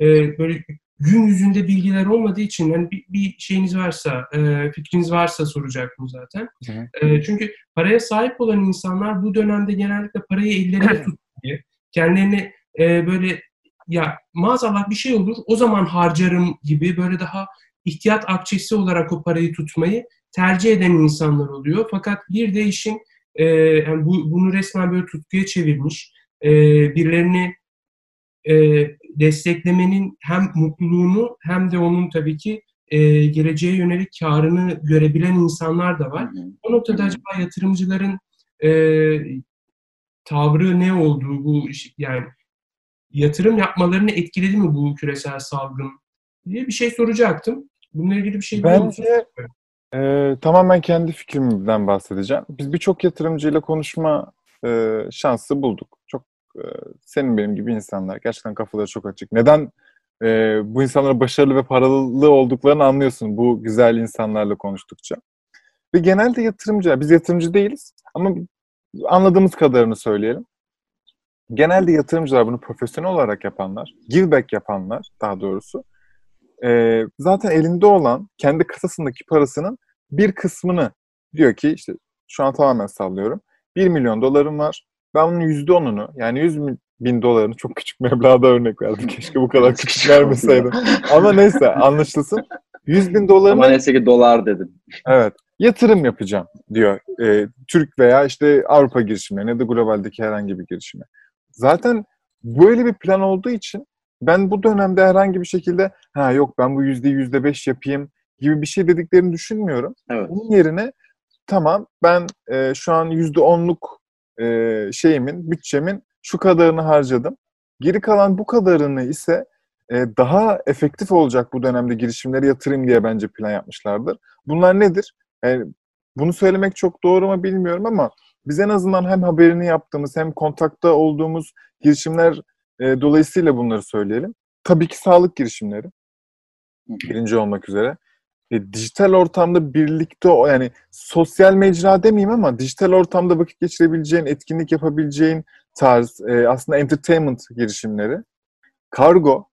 e, böyle gün yüzünde bilgiler olmadığı için hani bir, bir şeyiniz varsa, e, fikriniz varsa soracaktım zaten. Hı. E, çünkü paraya sahip olan insanlar bu dönemde genellikle parayı ellerinde tutmayı, kendilerini e, böyle ya maazallah bir şey olur o zaman harcarım gibi böyle daha ihtiyat akçesi olarak o parayı tutmayı tercih eden insanlar oluyor. Fakat bir de işin e, yani bu, bunu resmen böyle tutkuya çevirmiş, e, birilerini e, desteklemenin hem mutluluğunu hem de onun tabii ki e, geleceğe yönelik karını görebilen insanlar da var. O noktada acaba yatırımcıların e, tavrı ne olduğu bu yani yatırım yapmalarını etkiledi mi bu küresel salgın diye bir şey soracaktım. Bununla ilgili bir şey? Bence e, tamamen kendi fikrimden bahsedeceğim. Biz birçok yatırımcıyla konuşma e, şansı bulduk. Çok e, senin benim gibi insanlar. Gerçekten kafaları çok açık. Neden e, bu insanlara başarılı ve paralı olduklarını anlıyorsun bu güzel insanlarla konuştukça. Ve genelde yatırımcılar, biz yatırımcı değiliz ama anladığımız kadarını söyleyelim. Genelde yatırımcılar bunu profesyonel olarak yapanlar, give back yapanlar daha doğrusu, e, zaten elinde olan kendi kasasındaki parasının bir kısmını diyor ki işte şu an tamamen sallıyorum. 1 milyon dolarım var. Ben bunun %10'unu yani 100 bin- dolarını çok küçük meblağda örnek verdim. Keşke bu kadar küçük vermeseydim. Ama neyse anlaşılsın. 100 bin dolarını Ama neyse ki dolar dedin. Evet. Yatırım yapacağım diyor. Ee, Türk veya işte Avrupa girişimlerine ya da globaldeki herhangi bir girişime. Zaten böyle bir plan olduğu için ben bu dönemde herhangi bir şekilde ha yok ben bu yüzde yüzde beş yapayım gibi bir şey dediklerini düşünmüyorum. Evet. Bunun yerine tamam ben e, şu an yüzde onluk e, şeyimin, bütçemin şu kadarını harcadım. Geri kalan bu kadarını ise e, daha efektif olacak bu dönemde girişimlere yatırayım diye bence plan yapmışlardır. Bunlar nedir? Yani bunu söylemek çok doğru mu bilmiyorum ama biz en azından hem haberini yaptığımız hem kontakta olduğumuz girişimler e, dolayısıyla bunları söyleyelim. Tabii ki sağlık girişimleri birinci olmak üzere. E, dijital ortamda birlikte yani sosyal mecra demeyeyim ama dijital ortamda vakit geçirebileceğin, etkinlik yapabileceğin tarz e, aslında entertainment girişimleri. Kargo.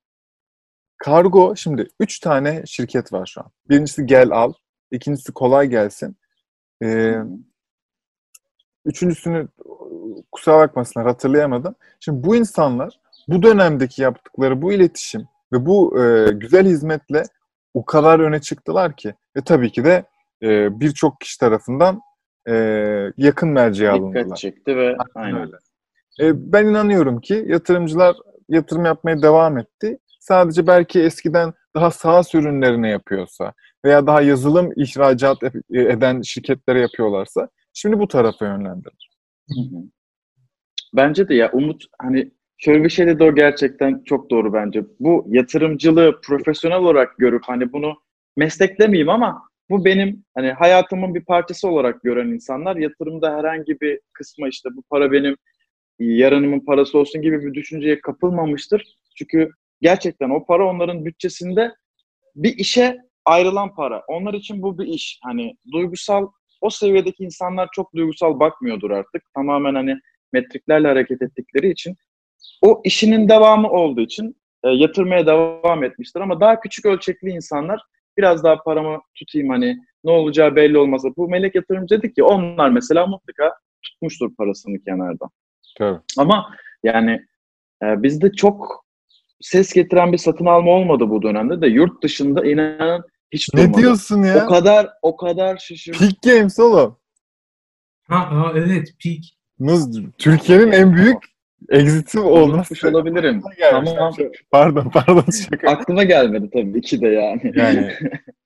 Kargo şimdi üç tane şirket var şu an. Birincisi Gel Al, ikincisi Kolay Gelsin. E, üçüncüsünü kusura bakmasınlar hatırlayamadım. Şimdi bu insanlar bu dönemdeki yaptıkları bu iletişim ve bu e, güzel hizmetle o kadar öne çıktılar ki ve tabii ki de e, birçok kişi tarafından e, yakın merceğe alındılar. Dikkat çekti ve Aynen aynen. öyle. E, ben inanıyorum ki yatırımcılar yatırım yapmaya devam etti. Sadece belki eskiden daha SaaS ürünlerine yapıyorsa veya daha yazılım ihracat eden şirketlere yapıyorlarsa şimdi bu tarafa yönlendirir. Bence de ya Umut hani şöyle bir şey dedi o gerçekten çok doğru bence. Bu yatırımcılığı profesyonel olarak görüp hani bunu mesleklemeyeyim ama bu benim hani hayatımın bir parçası olarak gören insanlar yatırımda herhangi bir kısmı işte bu para benim yarınımın parası olsun gibi bir düşünceye kapılmamıştır. Çünkü gerçekten o para onların bütçesinde bir işe ayrılan para. Onlar için bu bir iş. Hani duygusal o seviyedeki insanlar çok duygusal bakmıyordur artık. Tamamen hani metriklerle hareket ettikleri için o işinin devamı olduğu için e, yatırmaya devam etmiştir ama daha küçük ölçekli insanlar biraz daha paramı tutayım hani ne olacağı belli olmasa. Bu melek yatırımcı dedik ki onlar mesela mutlaka tutmuştur parasını kenarda. Tabii. Ama yani e, bizde çok ses getiren bir satın alma olmadı bu dönemde de yurt dışında inanın hiç durmadı. Ne diyorsun ya? O kadar o kadar şaşırdım. Peak Games oğlum. Ha, ha evet Peak. Nız- Türkiye'nin en büyük exit'i olması. Olabilirim. Tamam. Pardon pardon şaka. Aklıma gelmedi tabii ki de yani. Yani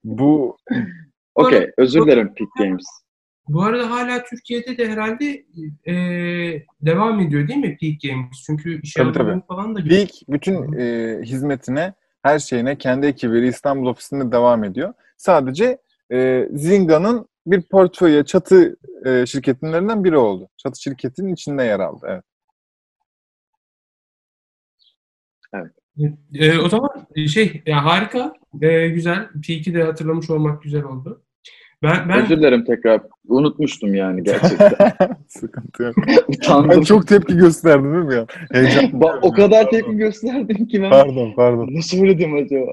bu Okey, özür dilerim Peak Games. Bu arada hala Türkiye'de de herhalde e, devam ediyor değil mi Peak Games? Çünkü iş Tabii, falan da Peak bütün e, hizmetine, her şeyine kendi ekibiyle İstanbul ofisinde devam ediyor. Sadece e, Zinga'nın bir portföye çatı e, şirketlerinden biri oldu. Çatı şirketinin içinde yer aldı. Evet. E, o zaman şey ya harika, e, güzel. Peak'i de hatırlamış olmak güzel oldu. Ben ben Özür dilerim tekrar. Unutmuştum yani gerçekten. Sıkıntı yok. Utandım. Ben çok tepki gösterdim değil mi ya? Heyecan. Bak, o kadar tepki gösterdim ki ben. Pardon pardon. Nasıl söyledim acaba?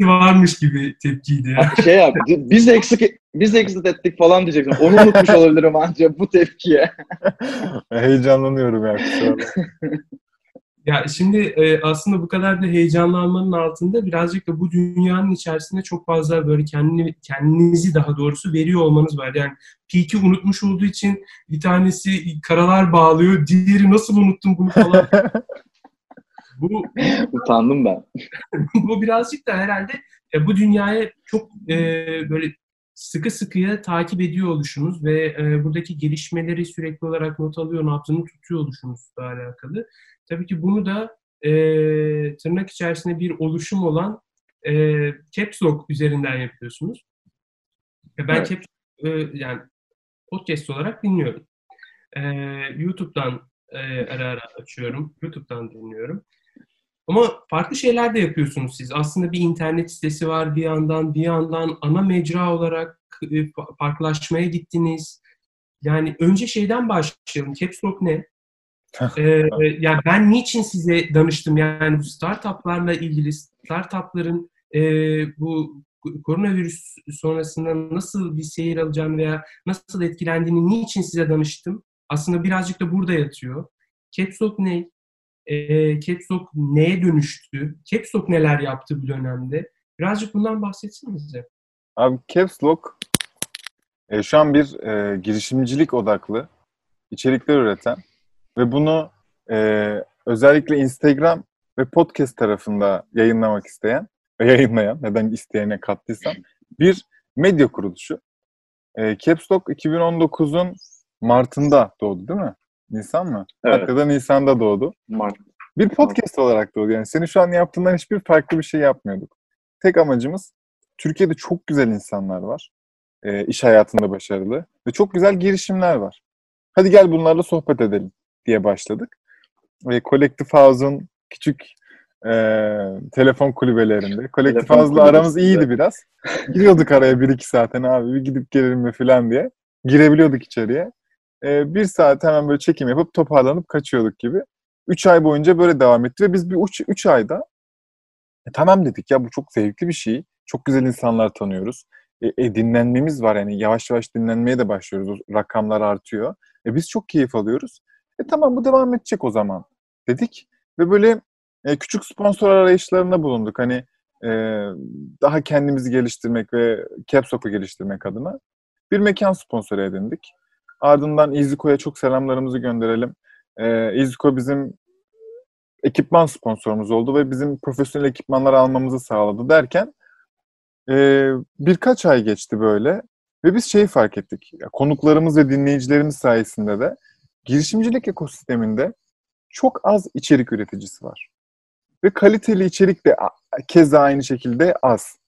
varmış gibi tepkiydi ya. Şey yap, biz eksik biz exit ettik falan diyeceksin. Onu unutmuş olabilirim ancak bu tepkiye. Heyecanlanıyorum ya. Ya şimdi e, aslında bu kadar da heyecanlanmanın altında birazcık da bu dünyanın içerisinde çok fazla böyle kendini, kendinizi daha doğrusu veriyor olmanız var. Yani Peak'i unutmuş olduğu için bir tanesi karalar bağlıyor, diğeri nasıl unuttum bunu falan. bu, Utandım ben. bu birazcık da herhalde e, bu dünyaya çok e, böyle sıkı sıkıya takip ediyor oluşunuz ve e, buradaki gelişmeleri sürekli olarak not alıyor, ne yaptığını tutuyor oluşunuzla alakalı. Tabii ki bunu da e, tırnak içerisinde bir oluşum olan e, Caps Lock üzerinden yapıyorsunuz. Ve ben Evet. Caps e, yani podcast olarak dinliyorum. E, YouTube'dan e, ara ara açıyorum. YouTube'dan dinliyorum. Ama farklı şeyler de yapıyorsunuz siz. Aslında bir internet sitesi var bir yandan, bir yandan ana mecra olarak e, farklılaşmaya gittiniz. Yani önce şeyden başlayalım. Caps Lock ne? Ee, yani ben niçin size danıştım? Yani bu startuplarla ilgili startupların e, bu koronavirüs sonrasında nasıl bir seyir alacağını veya nasıl etkilendiğini niçin size danıştım? Aslında birazcık da burada yatıyor. Capstock ne? E, Capstock neye dönüştü? Capstock neler yaptı bu dönemde? Birazcık bundan bahsetsenize. Abi Caps Lock e, şu an bir e, girişimcilik odaklı içerikler üreten ve bunu e, özellikle Instagram ve podcast tarafında yayınlamak isteyen ve yayınlayan, neden isteyene kattıysam bir medya kuruluşu. E, Caps Lock 2019'un Mart'ında doğdu değil mi? Nisan mı? Evet. Mart ya da Nisan'da doğdu. Mart. Bir podcast olarak doğdu. Yani senin şu an yaptığından hiçbir farklı bir şey yapmıyorduk. Tek amacımız Türkiye'de çok güzel insanlar var. E, iş hayatında başarılı. Ve çok güzel girişimler var. Hadi gel bunlarla sohbet edelim diye başladık. Ve Collective House'un küçük e, telefon kulübelerinde. Collective House'la aramız iyiydi biraz. Giriyorduk araya bir iki saaten abi bir gidip gelelim mi falan diye. Girebiliyorduk içeriye. E, bir saat hemen böyle çekim yapıp toparlanıp kaçıyorduk gibi. Üç ay boyunca böyle devam etti ve biz bir üç, üç ayda e, tamam dedik ya bu çok zevkli bir şey. Çok güzel insanlar tanıyoruz. E, e, dinlenmemiz var yani yavaş yavaş dinlenmeye de başlıyoruz. Rakamlar artıyor. E, biz çok keyif alıyoruz. E tamam bu devam edecek o zaman dedik. Ve böyle e, küçük sponsor arayışlarında bulunduk. Hani e, daha kendimizi geliştirmek ve Capsok'u geliştirmek adına bir mekan sponsoru edindik. Ardından İziko'ya çok selamlarımızı gönderelim. E, İziko bizim ekipman sponsorumuz oldu ve bizim profesyonel ekipmanlar almamızı sağladı derken e, birkaç ay geçti böyle ve biz şeyi fark ettik. Ya, konuklarımız ve dinleyicilerimiz sayesinde de girişimcilik ekosisteminde çok az içerik üreticisi var. Ve kaliteli içerik de keza aynı şekilde az.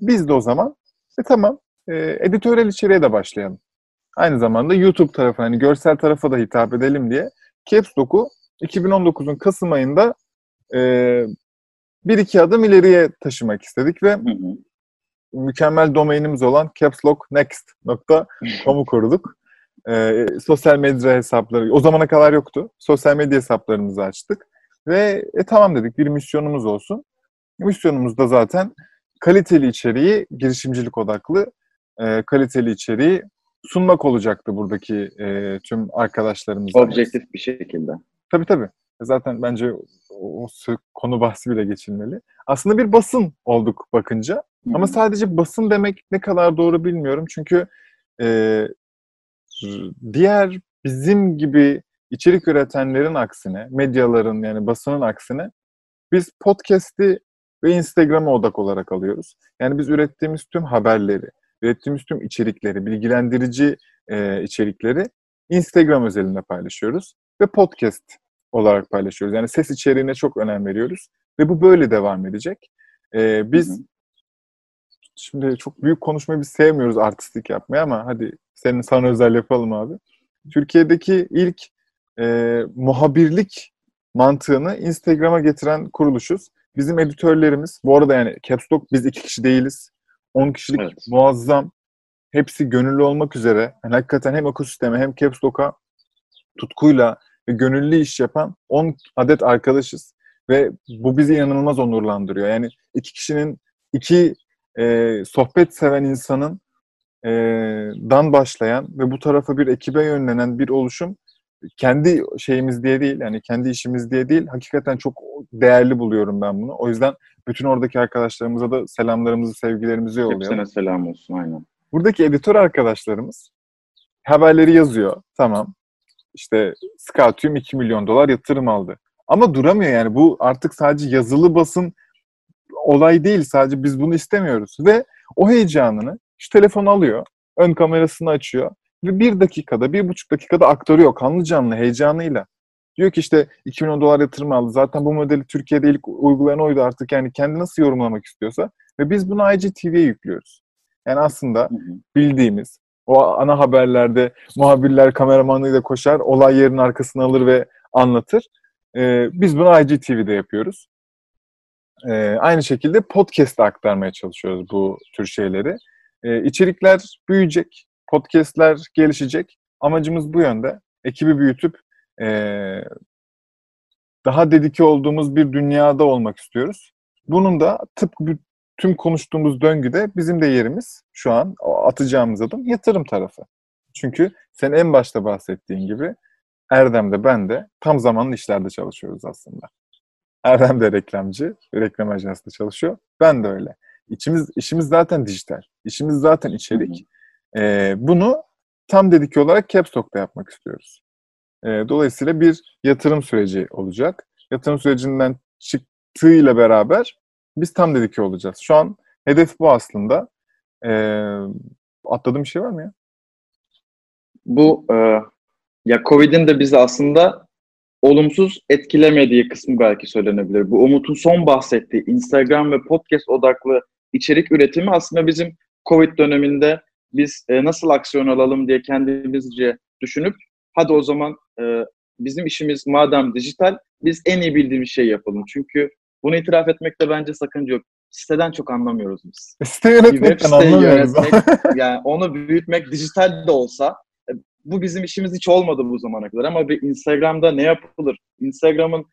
Biz de o zaman e tamam e, editörel içeriğe de başlayalım. Aynı zamanda YouTube tarafı hani görsel tarafa da hitap edelim diye Caps Lock'u 2019'un Kasım ayında e, bir iki adım ileriye taşımak istedik ve hı hı. mükemmel domainimiz olan capslocknext.com'u kurduk. E, sosyal medya hesapları o zamana kadar yoktu. Sosyal medya hesaplarımızı açtık ve e, tamam dedik bir misyonumuz olsun. Misyonumuz da zaten kaliteli içeriği, girişimcilik odaklı e, kaliteli içeriği sunmak olacaktı buradaki e, tüm arkadaşlarımıza. Objektif bir şekilde. Tabii tabii. Zaten bence o, o konu bahsi bile geçilmeli. Aslında bir basın olduk bakınca. Hı-hı. Ama sadece basın demek ne kadar doğru bilmiyorum. Çünkü e, diğer bizim gibi içerik üretenlerin aksine, medyaların yani basının aksine biz podcast'i ve Instagram'a odak olarak alıyoruz. Yani biz ürettiğimiz tüm haberleri, ürettiğimiz tüm içerikleri, bilgilendirici e, içerikleri Instagram özelinde paylaşıyoruz ve podcast olarak paylaşıyoruz. Yani ses içeriğine çok önem veriyoruz ve bu böyle devam edecek. E, biz hı hı. Şimdi çok büyük konuşmayı biz sevmiyoruz artistik yapmayı ama hadi senin sana özel yapalım abi. Türkiye'deki ilk e, muhabirlik mantığını Instagram'a getiren kuruluşuz. Bizim editörlerimiz, bu arada yani Caps Lock biz iki kişi değiliz. 10 kişilik evet. muazzam. Hepsi gönüllü olmak üzere. Yani hakikaten hem ekosisteme hem Caps Lock'a tutkuyla ve gönüllü iş yapan 10 adet arkadaşız. Ve bu bizi inanılmaz onurlandırıyor. Yani iki kişinin, iki e, sohbet seven insanın e, dan başlayan ve bu tarafa bir ekibe yönlenen bir oluşum kendi şeyimiz diye değil yani kendi işimiz diye değil hakikaten çok değerli buluyorum ben bunu. O yüzden bütün oradaki arkadaşlarımıza da selamlarımızı, sevgilerimizi yollayalım. Hepsine selam olsun aynen. Buradaki editör arkadaşlarımız haberleri yazıyor. Tamam. İşte Scatium 2 milyon dolar yatırım aldı. Ama duramıyor yani. Bu artık sadece yazılı basın olay değil. Sadece biz bunu istemiyoruz. Ve o heyecanını şu telefon alıyor. Ön kamerasını açıyor. Ve bir dakikada, bir buçuk dakikada aktarıyor kanlı canlı heyecanıyla. Diyor ki işte 2 milyon dolar yatırım aldı. Zaten bu modeli Türkiye'de ilk uygulayan oydu artık. Yani kendi nasıl yorumlamak istiyorsa. Ve biz bunu IGTV'ye yüklüyoruz. Yani aslında bildiğimiz o ana haberlerde muhabirler kameramanlığıyla koşar, olay yerinin arkasını alır ve anlatır. Ee, biz bunu IGTV'de yapıyoruz. Ee, aynı şekilde podcast'te aktarmaya çalışıyoruz bu tür şeyleri. Ee, içerikler büyüyecek, podcast'ler gelişecek. Amacımız bu yönde. Ekibi büyütüp e, daha dedike olduğumuz bir dünyada olmak istiyoruz. Bunun da tıpkı tüm konuştuğumuz döngüde bizim de yerimiz şu an atacağımız adım yatırım tarafı. Çünkü sen en başta bahsettiğin gibi Erdem de ben de tam zamanlı işlerde çalışıyoruz aslında. Erdem de reklamcı, reklam ajansında çalışıyor. Ben de öyle. İçimiz, işimiz zaten dijital. İşimiz zaten içerik. Ee, bunu tam dedike olarak Capstock'ta yapmak istiyoruz. E, dolayısıyla bir yatırım süreci olacak. Yatırım sürecinden çıktığıyla beraber biz tam dedike olacağız. Şu an hedef bu aslında. E, atladığım bir şey var mı ya? Bu e, ya Covid'in de bizi aslında olumsuz etkilemediği kısmı belki söylenebilir. Bu Umut'un son bahsettiği Instagram ve podcast odaklı içerik üretimi aslında bizim Covid döneminde biz e, nasıl aksiyon alalım diye kendimizce düşünüp hadi o zaman e, bizim işimiz madem dijital biz en iyi bildiğimiz şey yapalım. Çünkü bunu itiraf etmekte bence sakınca yok. Siteden çok anlamıyoruz biz. Site yönetmekten anlamıyoruz. Yönetmek, yani onu büyütmek dijital de olsa e, bu bizim işimiz hiç olmadı bu zamana kadar ama bir Instagram'da ne yapılır? Instagram'ın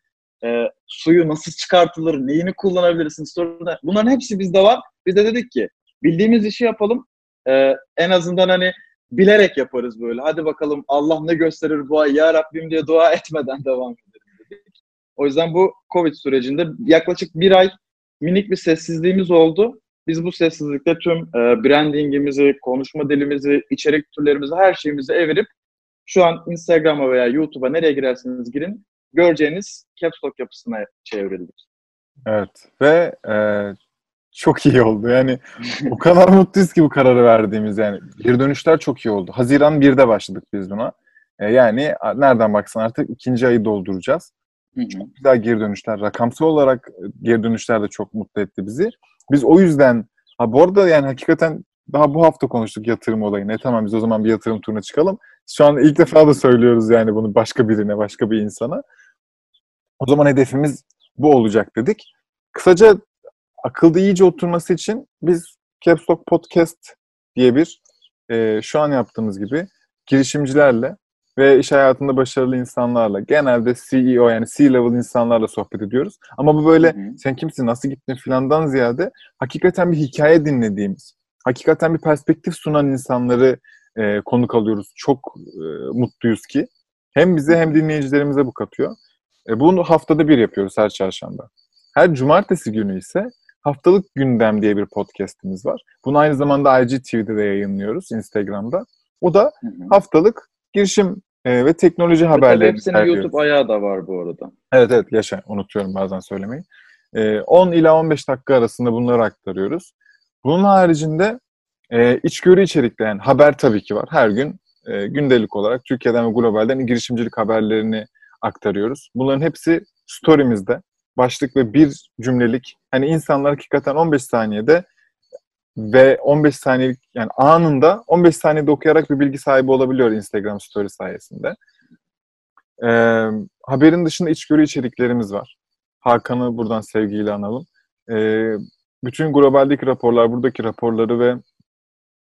e, suyu nasıl çıkartılır? Neyini kullanabilirsin? Story'de. Bunların hepsi bizde var. Biz de dedik ki bildiğimiz işi yapalım. E, en azından hani bilerek yaparız böyle. Hadi bakalım Allah ne gösterir bu ay ya Rabbim diye dua etmeden devam edelim dedik. O yüzden bu Covid sürecinde yaklaşık bir ay minik bir sessizliğimiz oldu. Biz bu sessizlikte tüm e, brandingimizi, konuşma dilimizi, içerik türlerimizi, her şeyimizi evirip şu an Instagram'a veya YouTube'a nereye girerseniz girin göreceğiniz caps yapısına çevrildik. Evet ve e, çok iyi oldu. Yani o kadar mutluyuz ki bu kararı verdiğimiz yani. Geri dönüşler çok iyi oldu. Haziran 1'de başladık biz buna. E, yani nereden baksan artık ikinci ayı dolduracağız. Çok güzel geri dönüşler. Rakamsal olarak geri dönüşler de çok mutlu etti bizi. Biz o yüzden ha bu arada yani hakikaten daha bu hafta konuştuk yatırım olayını. E tamam biz o zaman bir yatırım turuna çıkalım. Şu an ilk defa da söylüyoruz yani bunu başka birine, başka bir insana. O zaman hedefimiz bu olacak dedik. Kısaca akılda iyice oturması için biz Caps Lock Podcast diye bir e, şu an yaptığımız gibi girişimcilerle ve iş hayatında başarılı insanlarla genelde CEO yani C-level insanlarla sohbet ediyoruz. Ama bu böyle hı hı. sen kimsin, nasıl gittin filandan ziyade hakikaten bir hikaye dinlediğimiz, hakikaten bir perspektif sunan insanları e, konuk alıyoruz. Çok e, mutluyuz ki. Hem bize hem dinleyicilerimize bu katıyor. E, bunu haftada bir yapıyoruz her çarşamba. Her cumartesi günü ise haftalık gündem diye bir podcastimiz var. Bunu aynı zamanda IGTV'de de yayınlıyoruz Instagram'da. O da haftalık girişim e, ve teknoloji haberleri. Hepsinin YouTube ayağı da var bu arada. Evet evet yaşa unutuyorum bazen söylemeyi. E, 10 ila 15 dakika arasında bunları aktarıyoruz. Bunun haricinde e, içgörü içerikli yani haber tabii ki var. Her gün e, gündelik olarak Türkiye'den ve globalden girişimcilik haberlerini aktarıyoruz. Bunların hepsi story'mizde. Başlık ve bir cümlelik. Hani insanlar hakikaten 15 saniyede ve 15 saniyelik yani anında 15 saniyede okuyarak bir bilgi sahibi olabiliyor Instagram story sayesinde. Ee, haberin dışında içgörü içeriklerimiz var. Hakan'ı buradan sevgiyle analım. Ee, bütün globaldeki raporlar, buradaki raporları ve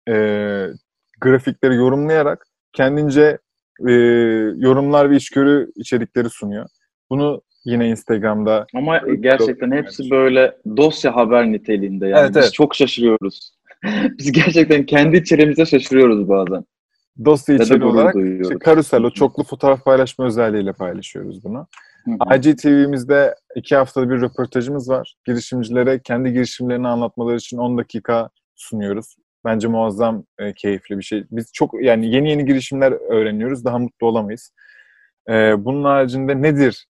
e, grafikleri yorumlayarak kendince e, yorumlar ve içgörü içerikleri sunuyor. Bunu yine Instagram'da. Ama gerçekten hepsi böyle dosya haber niteliğinde yani. Evet, Biz evet. çok şaşırıyoruz. Biz gerçekten kendi içeriğimize şaşırıyoruz bazen. Dosya içeriği olarak işte karusel, o çoklu fotoğraf paylaşma özelliğiyle paylaşıyoruz bunu. IGTV'mizde iki haftada bir röportajımız var. Girişimcilere kendi girişimlerini anlatmaları için 10 dakika sunuyoruz. Bence muazzam e, keyifli bir şey. Biz çok yani yeni yeni girişimler öğreniyoruz. Daha mutlu olamayız. E, bunun haricinde nedir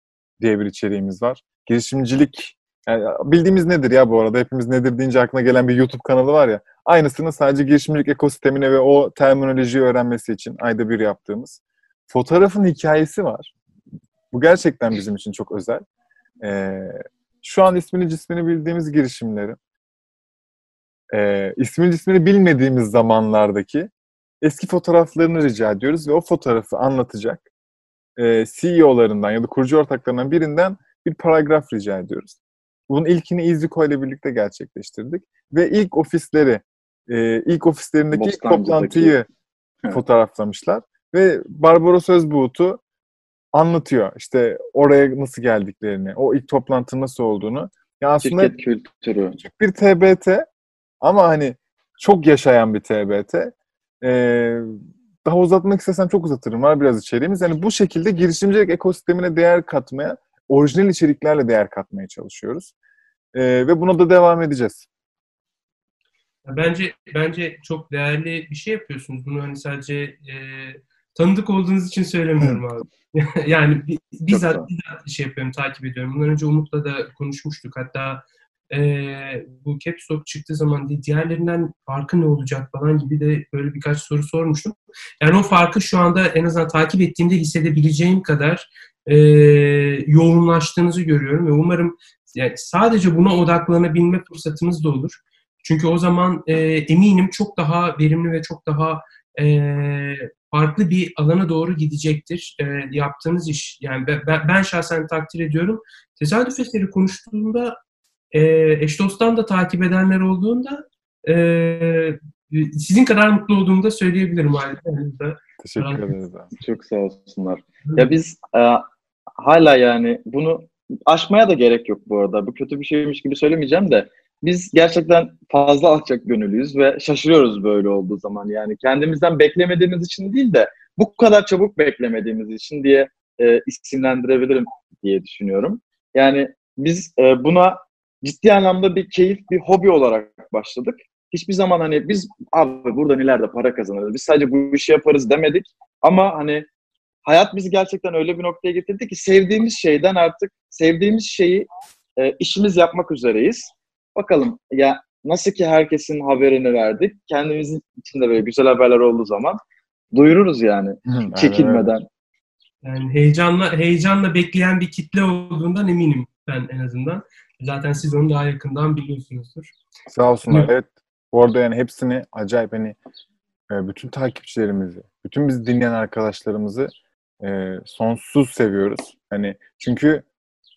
diye bir içeriğimiz var. Girişimcilik yani bildiğimiz nedir ya bu arada? Hepimiz nedir deyince aklına gelen bir YouTube kanalı var ya. Aynısını sadece girişimcilik ekosistemine ve o terminolojiyi öğrenmesi için ayda bir yaptığımız. Fotoğrafın hikayesi var. Bu gerçekten bizim için çok özel. Ee, şu an ismini cismini bildiğimiz girişimlerin e, ismini cismini bilmediğimiz zamanlardaki eski fotoğraflarını rica ediyoruz ve o fotoğrafı anlatacak e, CEO'larından ya da kurucu ortaklarından birinden bir paragraf rica ediyoruz. Bunun ilkini İzliko ile birlikte gerçekleştirdik. Ve ilk ofisleri, e, ilk ofislerindeki ilk toplantıyı fotoğraflamışlar. Ve Barbaros Özbuğut'u anlatıyor. İşte oraya nasıl geldiklerini, o ilk toplantı nasıl olduğunu. Ya aslında Şirket kültürü. Küçük bir TBT ama hani çok yaşayan bir TBT. Ee, daha uzatmak istesem çok uzatırım. Var biraz içeriğimiz. Yani bu şekilde girişimcilik ekosistemine değer katmaya, orijinal içeriklerle değer katmaya çalışıyoruz. Ee, ve buna da devam edeceğiz. Bence bence çok değerli bir şey yapıyorsunuz. Bunu hani sadece e, tanıdık olduğunuz için söylemiyorum abi. yani bizzat, bizzat şey yapıyorum, takip ediyorum. Bundan önce Umut'la da konuşmuştuk. Hatta e, bu caps lock çıktığı zaman diğerlerinden farkı ne olacak falan gibi de böyle birkaç soru sormuştum. Yani o farkı şu anda en azından takip ettiğimde hissedebileceğim kadar e, yoğunlaştığınızı görüyorum ve umarım yani sadece buna odaklanabilme fırsatınız da olur. Çünkü o zaman e, eminim çok daha verimli ve çok daha e, farklı bir alana doğru gidecektir e, yaptığınız iş. Yani ben, ben şahsen takdir ediyorum. Tesadüf eseri konuştuğumda e, eş dosttan da takip edenler olduğunda e, sizin kadar mutlu olduğumu da söyleyebilirim ailede. Teşekkür ederiz. Çok sağ olsunlar. Ya biz e, hala yani bunu aşmaya da gerek yok bu arada. Bu kötü bir şeymiş gibi söylemeyeceğim de biz gerçekten fazla alçak gönüllüyüz ve şaşırıyoruz böyle olduğu zaman. Yani kendimizden beklemediğimiz için değil de bu kadar çabuk beklemediğimiz için diye e, isimlendirebilirim diye düşünüyorum. Yani biz e, buna ciddi anlamda bir keyif, bir hobi olarak başladık. Hiçbir zaman hani biz abi buradan ileride para kazanırız, biz sadece bu işi yaparız demedik. Ama hani hayat bizi gerçekten öyle bir noktaya getirdi ki sevdiğimiz şeyden artık sevdiğimiz şeyi e, işimiz yapmak üzereyiz. Bakalım ya nasıl ki herkesin haberini verdik. Kendimizin içinde böyle güzel haberler olduğu zaman duyururuz yani Aynen çekinmeden. Yani heyecanla heyecanla bekleyen bir kitle olduğundan eminim ben en azından. Zaten siz onu daha yakından biliyorsunuzdur. Sağ olsunlar. Evet. Evet. Bu arada yani hepsini acayip hani e, bütün takipçilerimizi, bütün bizi dinleyen arkadaşlarımızı e, sonsuz seviyoruz. Hani çünkü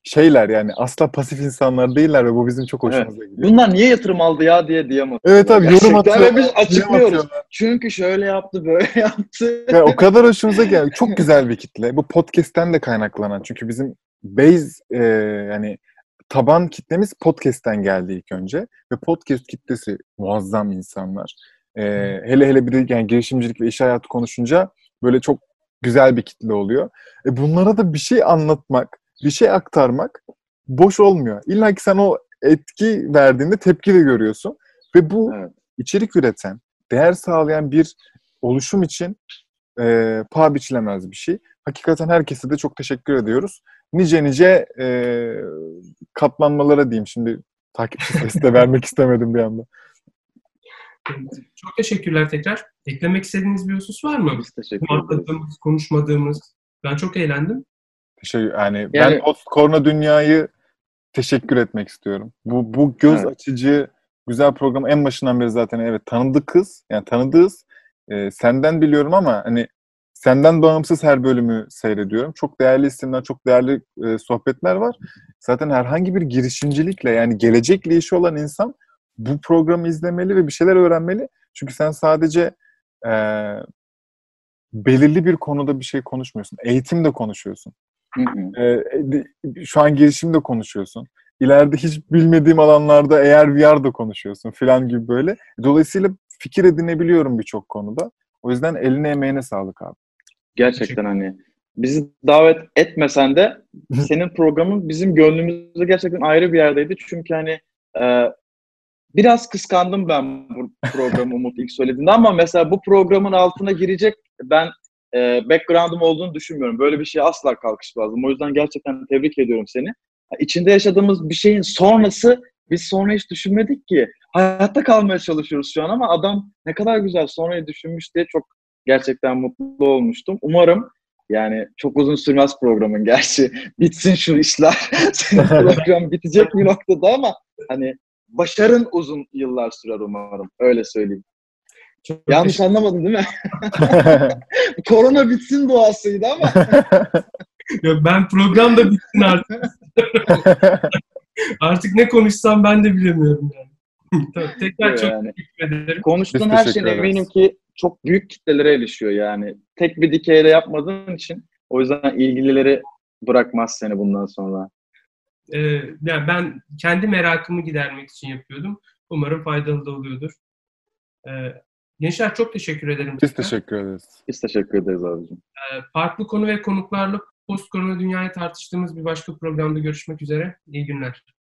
şeyler yani asla pasif insanlar değiller ve bu bizim çok hoşumuza gidiyor. Bunlar niye yatırım aldı ya diye diyem Evet abi yorum atıyor. ve biz açıklıyoruz. Çünkü şöyle yaptı, böyle yaptı. Ya o kadar hoşumuza geldi. Çok güzel bir kitle. Bu podcast'ten de kaynaklanan. Çünkü bizim base e, yani taban kitlemiz podcast'ten geldi ilk önce. Ve podcast kitlesi muazzam insanlar. E, hele hele bir de yani girişimcilik ve iş hayatı konuşunca böyle çok güzel bir kitle oluyor. E, bunlara da bir şey anlatmak, bir şey aktarmak boş olmuyor. İlla ki sen o etki verdiğinde tepki de görüyorsun. Ve bu Evet. içerik üreten, değer sağlayan bir oluşum için e, paha biçilemez bir şey. Hakikaten herkese de çok teşekkür ediyoruz. Nice nice e, katlanmalara diyeyim. Şimdi takipçi sayısı da vermek istemedim bir anda. Çok teşekkürler tekrar. Eklemek istediğiniz bir husus var mı? Biz teşekkür ederiz. Konuşmadığımız. Ben çok eğlendim. Şey, yani, ben Yani- post korona dünyayı teşekkür etmek istiyorum. Bu bu göz Evet. açıcı güzel program en başından beri zaten evet tanıdık kız. Yani tanıdığız. E, senden biliyorum ama hani senden bağımsız her bölümü seyrediyorum. Çok değerli isimler, çok değerli e, sohbetler var. Zaten herhangi bir girişimcilikle yani gelecekle işi olan insan bu programı izlemeli ve bir şeyler öğrenmeli. Çünkü sen sadece e, belirli bir konuda bir şey konuşmuyorsun. Eğitim de konuşuyorsun. Hı hı. De- şu an girişimde konuşuyorsun. İleride hiç bilmediğim alanlarda eğer VR da konuşuyorsun filan gibi böyle. Dolayısıyla fikir edinebiliyorum birçok konuda. O yüzden eline emeğine sağlık abi. Gerçekten hani bizi davet etmesen de senin programın bizim gönlümüzde gerçekten ayrı bir yerdeydi. Çünkü hani e, biraz kıskandım ben bu programı Umut ilk söylediğinde ama mesela bu programın altına girecek ben e, background'um olduğunu düşünmüyorum. Böyle bir şeye asla kalkışmazdım. O yüzden gerçekten tebrik ediyorum seni. İçinde yaşadığımız bir şeyin sonrası biz sonra hiç düşünmedik ki. Hayatta kalmaya çalışıyoruz şu an ama adam ne kadar güzel sonrayı düşünmüş diye çok gerçekten mutlu olmuştum. Umarım yani çok uzun sürmez programın gerçi. Bitsin şu işler. Senin program bitecek bir noktada ama hani başarın uzun yıllar sürer umarım. Öyle söyleyeyim. Çok Yanlış anlamadın değil mi? Korona bitsin duasıydı ama. teşekkür- Ben program da bitsin artık. artık ne konuşsam ben de bilemiyorum yani. Tekrar çok yani. teşekkür ederim. Konuştuğun her şeyin ederiz. eminim ki çok büyük kitlelere erişiyor yani. Tek bir dikeyde yapmadığın için o yüzden ilgilileri bırakmaz seni bundan sonra. Ee, yani ben kendi merakımı gidermek için yapıyordum. Umarım faydalı da oluyordur. Ee, gençler çok teşekkür ederim. Biz tekrar. teşekkür ederiz. Biz teşekkür ederiz abicim. Ee, farklı konu ve konuklarla post korona dünyayı tartıştığımız bir başka programda görüşmek üzere. İyi günler.